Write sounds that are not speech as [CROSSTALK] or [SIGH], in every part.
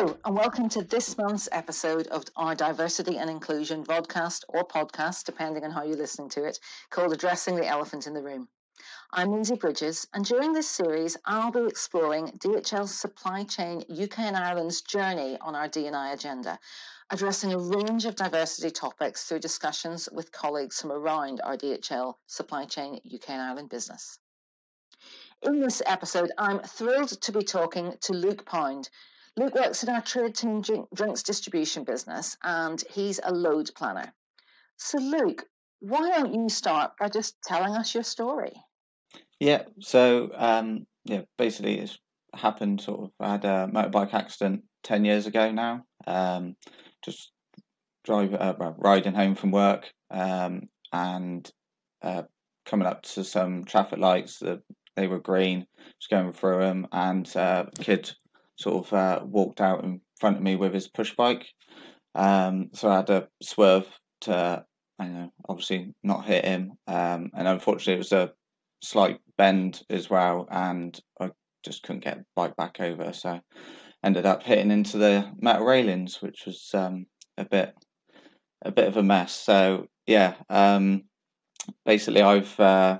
Hello, and welcome to this month's episode of our Diversity and Inclusion vodcast or podcast, depending on how you're listening to it, called Addressing the Elephant in the Room. I'm Lindsay Bridges, and during this series, I'll be exploring DHL's supply chain UK and Ireland's journey on our D&I agenda, addressing a range of diversity topics through discussions with colleagues from around our DHL supply chain UK and Ireland business. In this episode, I'm thrilled to be talking to Luke Pound, Luke works in our team drinks distribution business and he's a load planner. So, Luke, why don't you start by just telling us your story? Yeah, so um, yeah, basically it's happened sort of. I had a motorbike accident 10 years ago now. Um, just drive, uh, riding home from work um, and uh, coming up to some traffic lights that they were green, just going through them, and uh, kid sort of uh, walked out in front of me with his push bike. Um, so I had to swerve to, I know, obviously not hit him. Um, and unfortunately, it was a slight bend as well, and I just couldn't get the bike back over. So ended up hitting into the metal railings, which was um, a bit a bit of a mess. So yeah, um, basically, I've uh,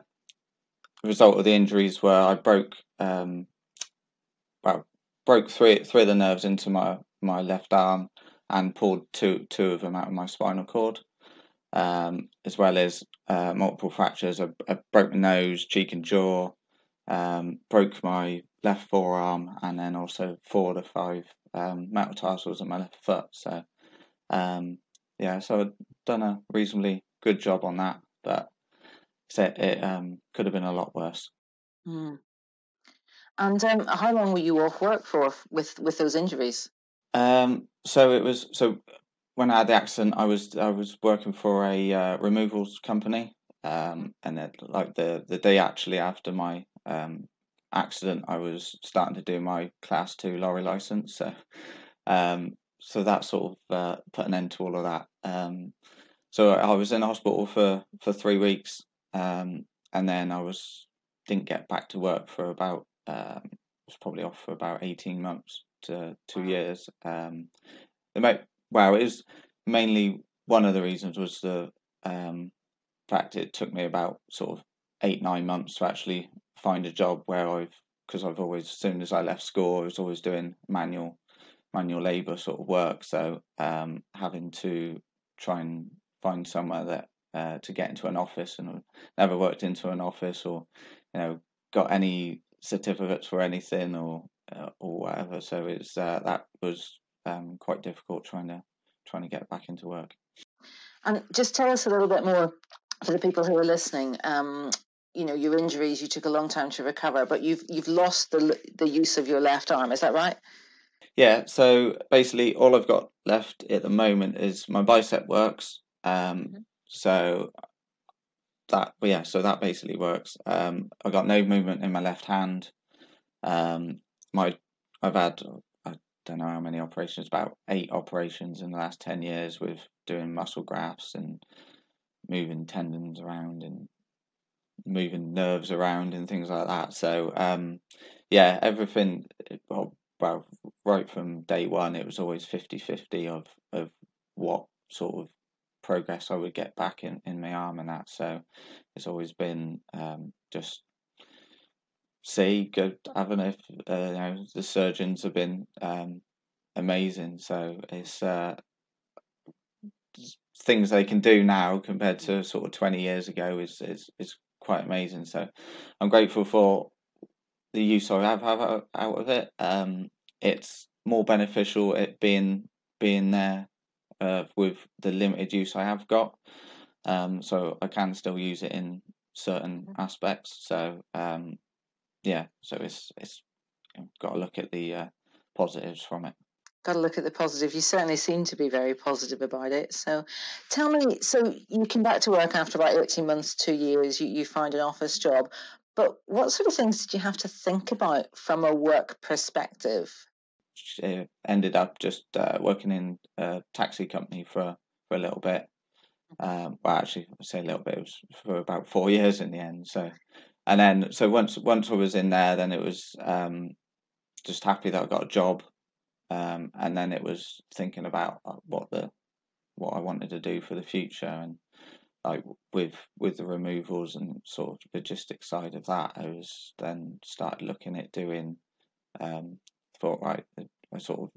result of the injuries were I broke um, well broke three three of the nerves into my my left arm and pulled two two of them out of my spinal cord, um, as well as uh, multiple fractures. I, broke my nose, cheek, and jaw. Um, broke my left forearm, and then also four to five um, metatarsals on my left foot. So, um, yeah, so I've done a reasonably good job on that, but it, it um, could have been a lot worse. Mm. And um, how long were you off work for with with those injuries? Um, so it was so when I had the accident, I was I was working for a uh, removals company, um, and then like the the day actually after my um, accident, I was starting to do my class two lorry license. So, um, so that sort of uh, put an end to all of that. Um, so I was in hospital for for three weeks, um, and then I was didn't get back to work for about um, was probably off for about eighteen months to two years. Um, the mo- wow, it was mainly one of the reasons was the um, fact it took me about sort of eight nine months to actually find a job where I've because I've always as soon as I left school I was always doing manual manual labour sort of work. So um, having to try and find somewhere that uh, to get into an office and I've never worked into an office or you know got any certificates for anything or uh, or whatever. So it's uh, that was um, quite difficult trying to trying to get back into work. And just tell us a little bit more for the people who are listening. Um, you know, your injuries you took a long time to recover, but you've you've lost the the use of your left arm. Is that right? Yeah. So basically, all I've got left at the moment is my bicep works. Um, mm-hmm. So that yeah, so that basically works. Um, I got no movement in my left hand. Um, my I've had I don't know how many operations, about eight operations in the last ten years with doing muscle grafts and moving tendons around and moving nerves around and things like that. So um, yeah, everything well, well right from day one it was always 50-50 of of what sort of progress I would get back in, in my arm and that. So it's always been um, just see, good having if uh, you know the surgeons have been um, amazing. So it's uh, things they can do now compared to sort of twenty years ago is is is quite amazing. So I'm grateful for the use I have have out of it. Um, it's more beneficial it being being there uh, with the limited use I have got. Um, so I can still use it in certain mm-hmm. aspects. So um, yeah, so it's it's got to look at the uh, positives from it. Got to look at the positive. You certainly seem to be very positive about it. So, tell me. So you came back to work after about eighteen months, two years. You you find an office job, but what sort of things did you have to think about from a work perspective? Uh, ended up just uh, working in a taxi company for for a little bit. Um, well, actually, I say a little bit. It was for about four years in the end. So, and then so once once I was in there, then it was um, just happy that I got a job um, and then it was thinking about uh, what the what I wanted to do for the future, and like with with the removals and sort of logistics side of that, I was then started looking at doing. Um, thought right, I sort of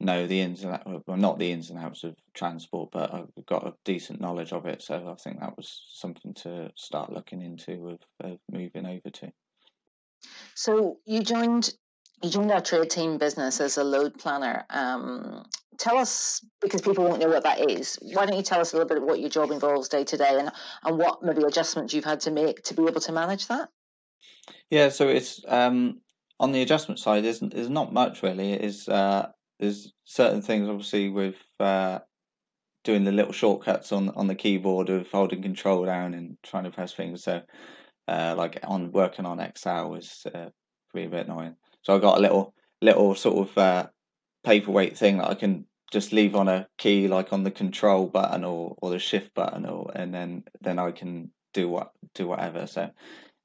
know the ins and outs, well, not the ins and outs of transport, but I've got a decent knowledge of it. So I think that was something to start looking into of, of moving over to. So you joined you joined our Tradeteam business as a load planner. Um, tell us because people won't know what that is. Why don't you tell us a little bit of what your job involves day to day and and what maybe adjustments you've had to make to be able to manage that? Yeah, so it's um, on the adjustment side. There's there's not much really. It is uh, there's certain things obviously with uh, doing the little shortcuts on on the keyboard of holding control down and trying to press things. So, uh, like on working on Excel was uh, a bit annoying. So I got a little little sort of uh, paperweight thing that I can just leave on a key, like on the control button or, or the shift button, or and then then I can do what do whatever. So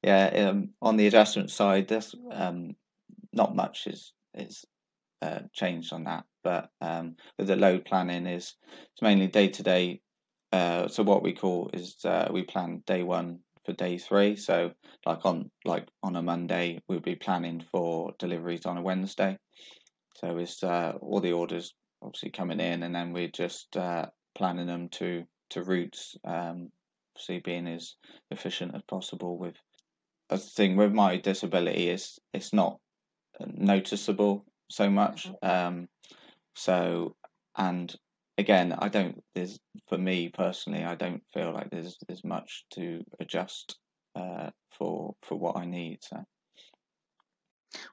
yeah, um, on the adjustment side, there's um, not much is is uh, changed on that. But um, the load planning is it's mainly day to day. So what we call is uh, we plan day one for day three. So like on like on a Monday, we'll be planning for deliveries on a Wednesday. So it's uh, all the orders obviously coming in, and then we're just uh, planning them to to routes. Um, obviously being as efficient as possible with The thing with my disability is it's not noticeable so much. Mm-hmm. Um, so, and again, I don't. There's for me personally, I don't feel like there's there's much to adjust uh, for for what I need. So.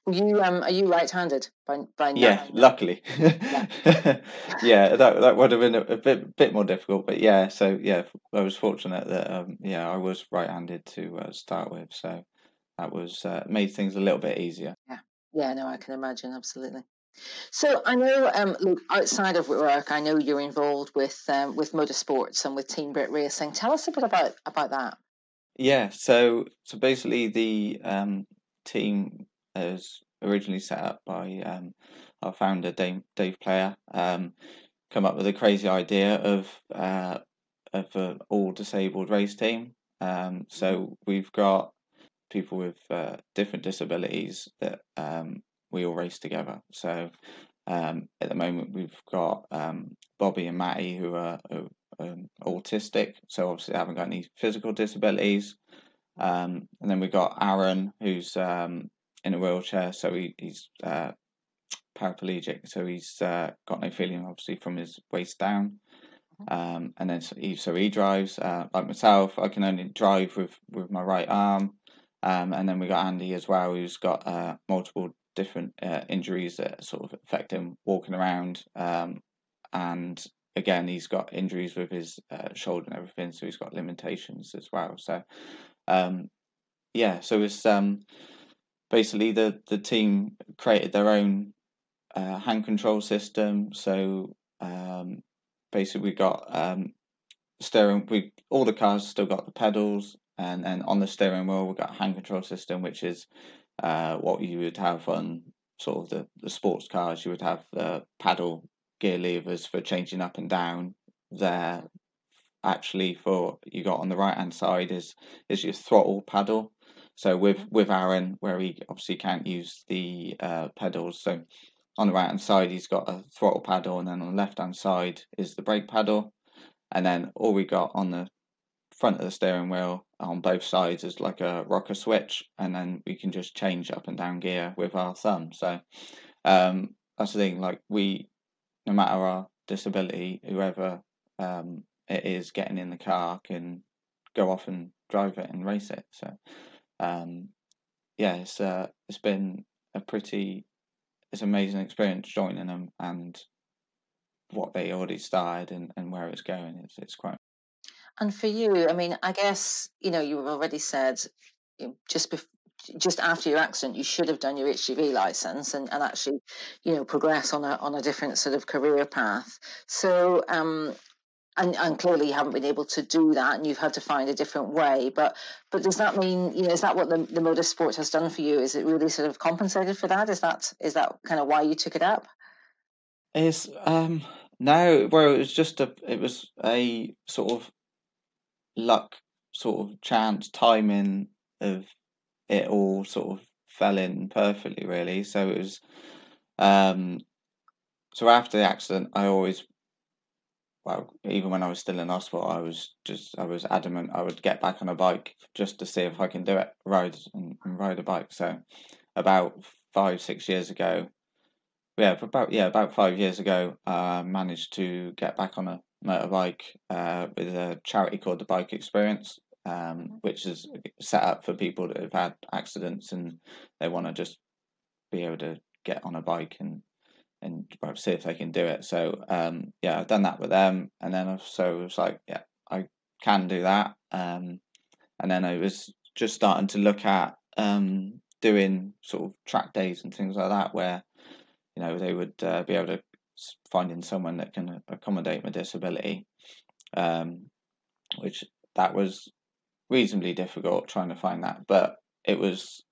Well, you um, are you right-handed by? Yeah, luckily. yeah. [LAUGHS] yeah, that that would have been a, a, bit bit more difficult, but yeah. So yeah, I was fortunate that um, yeah, I was right-handed to uh, start with, so that was uh, made things a little bit easier. Yeah. Yeah, no, I can imagine absolutely. So I know, um, Luke, outside of work, I know you're involved with um, with motorsports and with Team Brit Racing. Tell us a bit about about that. Yeah, so so basically the um, team is originally set up by um, our founder Dave, Dave Player. Um, come up with a crazy idea of uh, of an all disabled race team. Um, so mm-hmm. we've got people with uh, different disabilities that um, we all race together. So um, at the moment, we've got um, Bobby and Matty who are, um, autistic, so obviously they haven't got any physical disabilities. Um, and then we've got Aaron who's um, in a wheelchair, so he, he's uh, paraplegic, so he's uh, got no feeling obviously from his waist down. Um, and then so he, so he drives uh, like myself. I can only drive with, with my right arm. Um, and then we got Andy as well, who's got uh, multiple different uh, injuries that sort of affect him walking around. Um, and again, he's got injuries with his uh, shoulder and everything, so he's got limitations as well. So, um, yeah, so it's um, basically the the team created their own uh, hand control system. So um, basically, we got um, steering. We all the cars still got the pedals and then on the steering wheel we've got a hand control system which is uh, what you would have on sort of the, the sports cars. You would have the paddle gear levers for changing up and down. There actually for you got on the right hand side is is your throttle paddle. So with with aaron where he obviously can't use the uh, pedals. So on the right hand side he's got a throttle paddle and then on the left hand side is the brake paddle. And then all we got on the front of the steering wheel on both sides is like a rocker switch, and then we can just change up and down gear with our thumb. So um, that's the thing. Like we, no matter our disability, whoever um, it is getting in the car can go off and drive it and race it. So um, yeah, it's uh, it's been a pretty it's amazing experience joining them and what they already started and, and where it's going. It's it's quite and for you, I mean, I guess, you know, you've already said just just after your accident, you should have done your HGV license and, and actually, you know, progress on a on a different sort of career path. So, um, and, and clearly you haven't been able to do that, and you've had to find a different way. But but does that mean you know is that what the the motorsport has done for you? Is it really sort of compensated for that? Is that is that kind of why you took it up? It's um no, well, it was just a it was a sort of luck, sort of chance, timing of it all sort of fell in perfectly, really. So it was um so after the accident, I always well, even when I was still in hospital, I was just I was adamant I would get back on a bike just to see if I can do it, ride and, and ride a bike. So about five six years ago, yeah, about yeah about five years ago, I uh, managed to get back on a motorbike uh, with a charity called the Bike Experience, um, which is set up for people that have had accidents and they want to just be able to get on a bike and and see if they can do it. So um, yeah, I've done that with them, and then so it was like, yeah, I can do that. Um, and then I was just starting to look at um, doing sort of track days and things like that, where you know they would uh, be able to finding someone that can accommodate my disability, um, which that was reasonably difficult trying to find that, but it was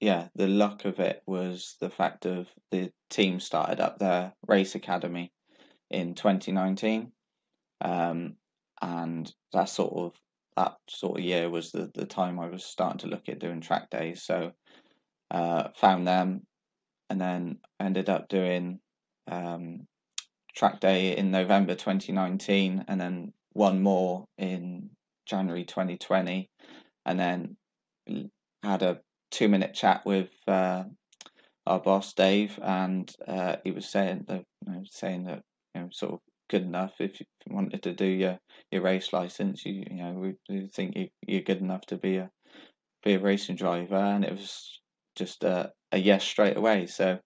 yeah, the luck of it was the fact of the team started up their race academy in 2019, um, and that sort of that sort of year was the the time I was starting to look at doing track days. So uh, found them, and then ended up doing um, track day in November 2019, and then one more in January 2020, and then had a two minute chat with uh, our boss Dave, and uh, he was saying that you know, saying that you know sort of good enough if you wanted to do your, your race license, you you know we, think you, you're good enough to be a be a racing driver, and it was just a, a yes straight away. So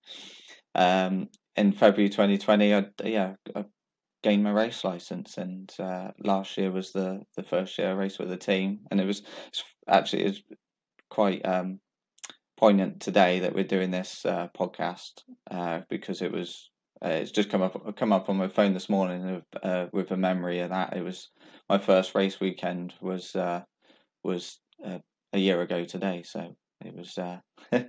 um, in February 2020, I yeah I gained my race license, and uh, last year was the the first year I raced with the team, and it was actually was quite um, poignant today that we're doing this uh, podcast uh, because it was uh, it's just come up come up on my phone this morning uh, with a memory of that. It was my first race weekend was uh, was uh, a year ago today, so it was. [LAUGHS]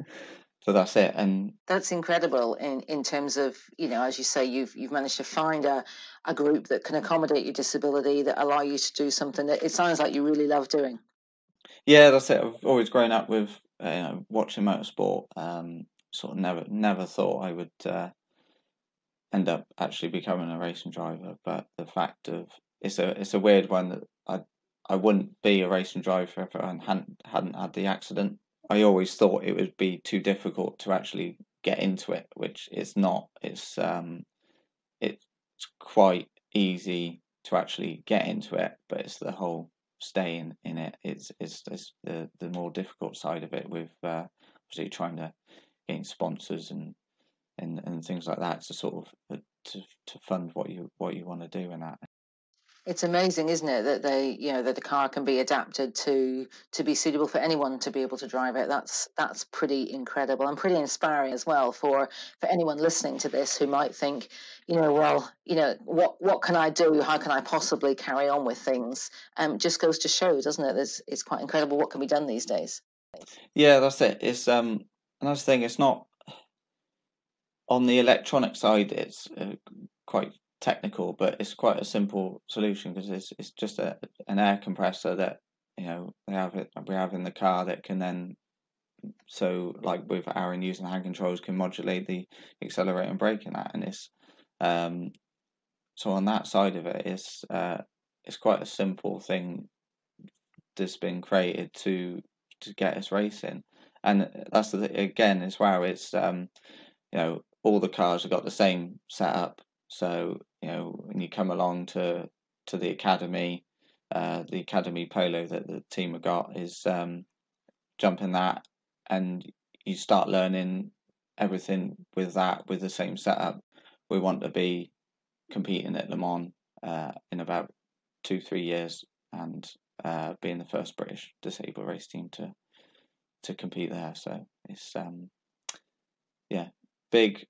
so that's it, and that's incredible in, in terms of you know as you say you've you've managed to find a, a group that can accommodate your disability that allow you to do something that it sounds like you really love doing. Yeah, that's it. I've always grown up with uh, you know, watching motorsport. Um, sort of never never thought I would uh, end up actually becoming a racing driver, but the fact of it's a it's a weird one that I I wouldn't be a racing driver if I hadn't hadn't had the accident. I always thought it would be too difficult to actually get into it, which it's not. It's um, it's quite easy to actually get into it, but it's the whole staying in it. it is is, is the the more difficult side of it with uh, obviously trying to gain sponsors and and, and things like that to sort of uh, to to fund what you what you want to do in that it's amazing, isn't it, that they, you know, that the car can be adapted to to be suitable for anyone to be able to drive it. That's that's pretty incredible and pretty inspiring as well for for anyone listening to this who might think, you know, well, you know, what what can I do? How can I possibly carry on with things? Um, just goes to show, doesn't it? It's it's quite incredible what can be done these days. Yeah, that's it. It's um another thing. It's not on the electronic side. It's uh, quite technical, but it's quite a simple solution because it's it's just a an air compressor that you know they have it we have in the car that can then so like with Aaron using hand controls can modulate the accelerator and brake in that and it's um so on that side of it it's uh it's quite a simple thing that's been created to to get us racing. And that's the again as well it's um you know all the cars have got the same setup so you know when you come along to to the academy, uh, the academy polo that the team have got is um, jumping that, and you start learning everything with that with the same setup. We want to be competing at Le Mans uh, in about two three years and uh, being the first British disabled race team to to compete there. So it's um, yeah, big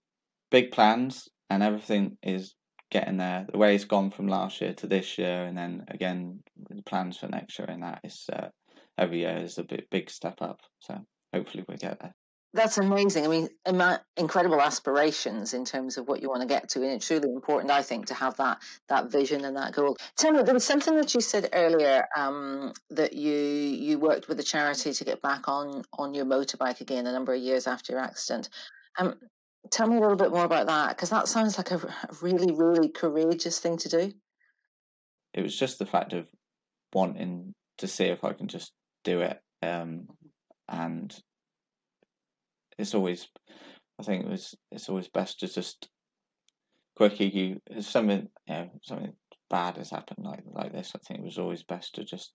big plans and everything is getting there. The way it's gone from last year to this year, and then again the plans for next year, and that is uh, every year is a bit big step up. So hopefully we get there. That's amazing. I mean, incredible aspirations in terms of what you want to get to, and it's really important, I think, to have that that vision and that goal. Tell me, there was something that you said earlier um, that you you worked with a charity to get back on on your motorbike again a number of years after your accident. Um, tell me a little bit more about that because that sounds like a really, really courageous thing to do. It was just the fact of wanting to see if I can just do it, um, and it's always, I think it was, it's always best to just quickly you if something you know something bad has happened like like this. I think it was always best to just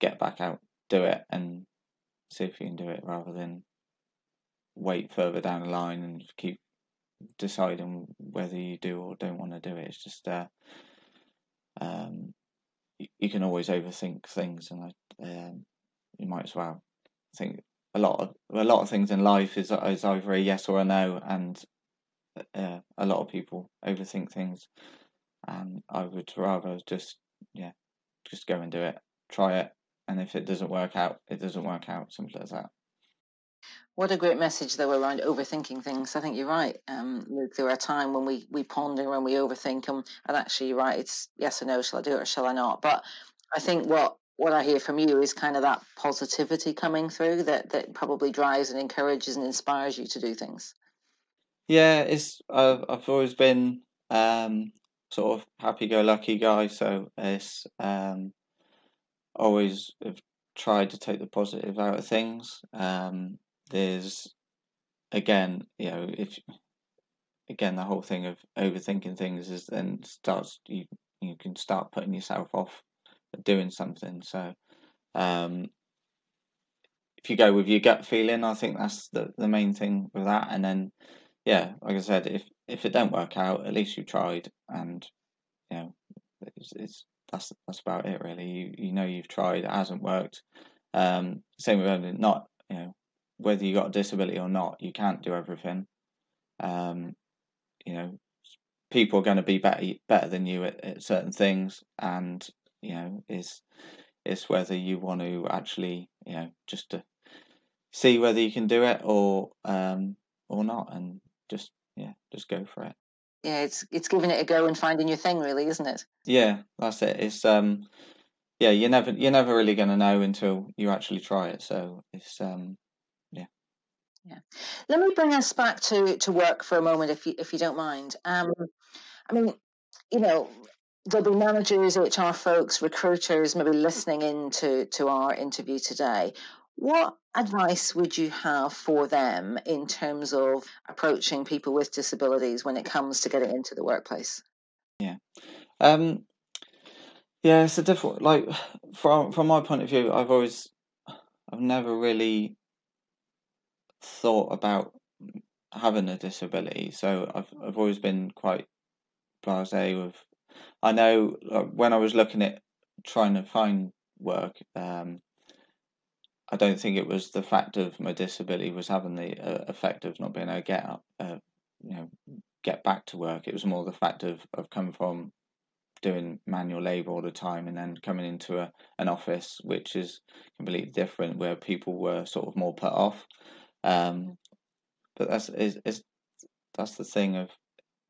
get back out, do it, and see if you can do it rather than wait further down the line and keep deciding whether you do or don't want to do it. It's just uh, um, you, you can always overthink things, and I, um, you might as well. I think a lot of a lot of things in life is is either a yes or a no, and uh, a lot of people overthink things. And I would rather just yeah, just go and do it, try it, and if it doesn't work out, it doesn't work out. Simple as that. What a great message though around overthinking things. I think you're right. Um, there are times when we we ponder and we overthink them, and actually you're right. It's yes or no. Shall I do it or shall I not? But I think what what I hear from you is kind of that positivity coming through that that probably drives and encourages and inspires you to do things. Yeah, it's I've I've always been um, sort of happy-go-lucky guy, so it's um, always have tried to take the positive out of things. Um, there's again, you know, if again the whole thing of overthinking things is then starts you you can start putting yourself off doing something. So um, if you go with your gut feeling, I think that's the, the main thing with that. And then yeah, like I said, if if it don't work out, at least you tried, and you know, it's, it's that's that's about it really. You you know you've tried, it hasn't worked. Um, same with not you know whether you got a disability or not, you can't do everything. Um, you know, people are going to be better better than you at, at certain things, and you know, is is whether you want to actually, you know, just to see whether you can do it or um or not, and just yeah, just go for it. Yeah, it's it's giving it a go and finding your thing, really, isn't it? Yeah, that's it. It's um, yeah, you're never you're never really going to know until you actually try it. So it's um. Yeah. Let me bring us back to to work for a moment, if you if you don't mind. Um, I mean, you know, there'll be managers, HR folks, recruiters maybe listening in to, to our interview today. What advice would you have for them in terms of approaching people with disabilities when it comes to getting into the workplace? Yeah. Um, yeah, it's a different, like, [SIGHS] from, from my point of view, I've always, I've never really thought about having a disability. So I've, I've always been quite blasé with I know when I was looking at trying to find work, um, I don't think it was the fact of my disability was having the uh, effect of not being able to get up, uh, you know, get back to work. It was more the fact of of coming from doing manual labor all the time and then coming into a, an office which is completely different where people were sort of more put off um, but that's is, is that's the thing of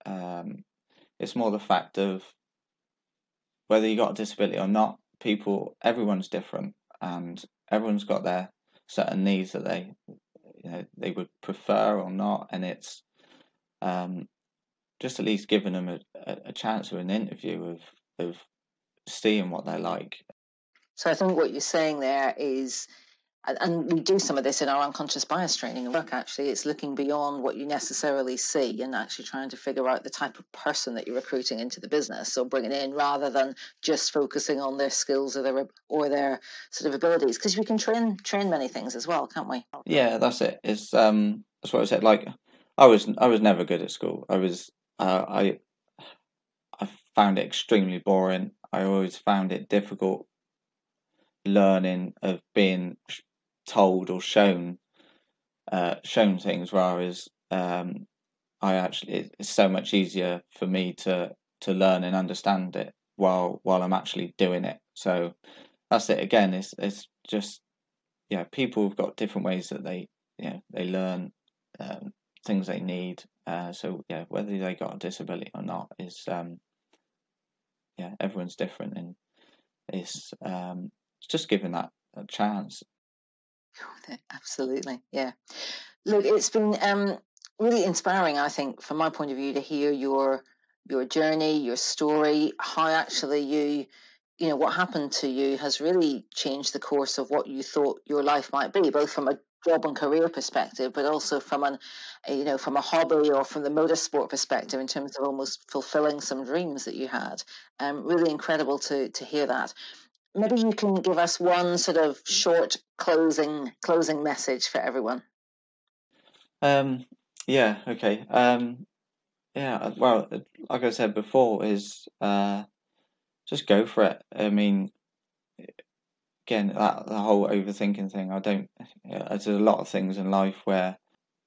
um, it's more the fact of whether you got a disability or not, people, everyone's different, and everyone's got their certain needs that they, you know, they would prefer or not, and it's um, just at least giving them a, a chance or an interview of of seeing what they're like. So I think what you're saying there is and we do some of this in our unconscious bias training and work actually. It's looking beyond what you necessarily see and actually trying to figure out the type of person that you're recruiting into the business. Or bringing in rather than just focusing on their skills or their or their sort of abilities because we can train train many things as well can't we? Yeah that's it. It's um that's what i said. Like i was i was never good at school. I was uh, i i found it extremely boring. I always found it difficult learning of being told or shown uh, shown things, whereas um, I actually it's so much easier for me to to learn and understand it while while I'm actually doing it. So that's it. Again, it's it's just yeah, people have got different ways that they you know they learn um, things they need. Uh, so yeah, whether they got a disability or not is um, yeah, everyone's different, and it's um, just giving that a chance. [LAUGHS] Absolutely, yeah. Look, it's been um, really inspiring, I think, from my point of view, to hear your your journey, your story, how actually you, you know, what happened to you has really changed the course of what you thought your life might be, both from a job and career perspective, but also from an, you know, from a hobby or from the motorsport perspective in terms of almost fulfilling some dreams that you had. Um, really incredible to to hear that. Maybe you can give us one sort of short closing closing message for everyone. Um, yeah. Okay. Um, yeah. Well, like I said before, is uh, just go for it. I mean, again, that the whole overthinking thing. I don't. Yeah, there's a lot of things in life where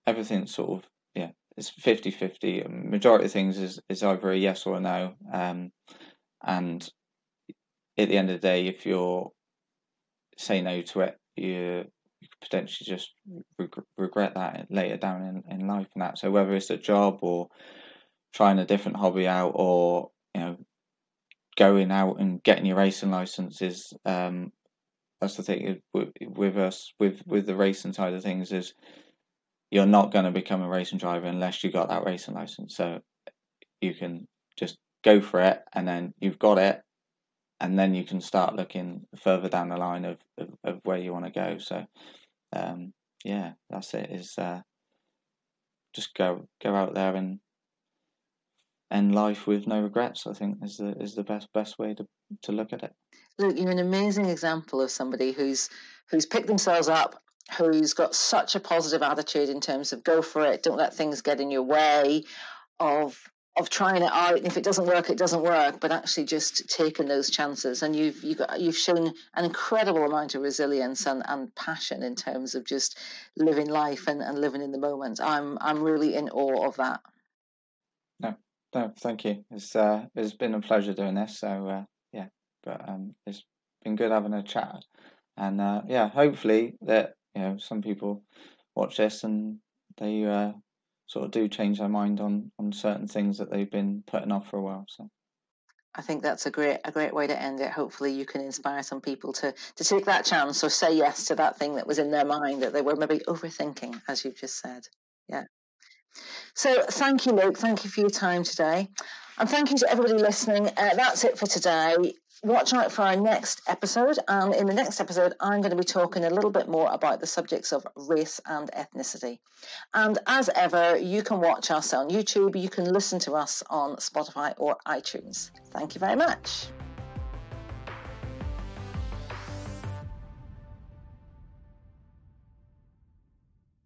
everything's sort of yeah, it's 50-50. Majority of things is is either a yes or a no. Um, and at the end of the day, if you're say no to it, you you could potentially just reg- regret that later down in, in life and that. So whether it's a job or trying a different hobby out or you know going out and getting your racing license is um, that's the thing with, with us with with the racing side of things is you're not going to become a racing driver unless you got that racing license. So you can just go for it, and then you've got it, and then you can start looking further down the line of of, of where you want to go. So um, yeah, that's it. Is uh, just go go out there and end life with no regrets. I think is the is the best best way to to look at it. Look, you're an amazing example of somebody who's who's picked themselves up, who's got such a positive attitude in terms of go for it, don't let things get in your way, of of trying it out. And if it doesn't work, it doesn't work. But actually, just taking those chances, and you've you've got, you've shown an incredible amount of resilience and, and passion in terms of just living life and, and living in the moment. I'm I'm really in awe of that. No, no, thank you. It's uh, it's been a pleasure doing this. So uh, yeah, but um, it's been good having a chat, and uh, yeah, hopefully that you know some people watch this and they uh, sort of do change their mind on on certain things that they've been putting off for a while. So. I think that's a great a great way to end it. Hopefully, you can inspire some people to to take that chance or say yes to that thing that was in their mind that they were maybe overthinking, as you've just said. Yeah. So, thank you, Luke. Thank you for your time today, and thank you to everybody listening. Uh, that's it for today watch out for our next episode. And in the next episode, I'm going to be talking a little bit more about the subjects of race and ethnicity. And as ever, you can watch us on YouTube, you can listen to us on Spotify or iTunes. Thank you very much.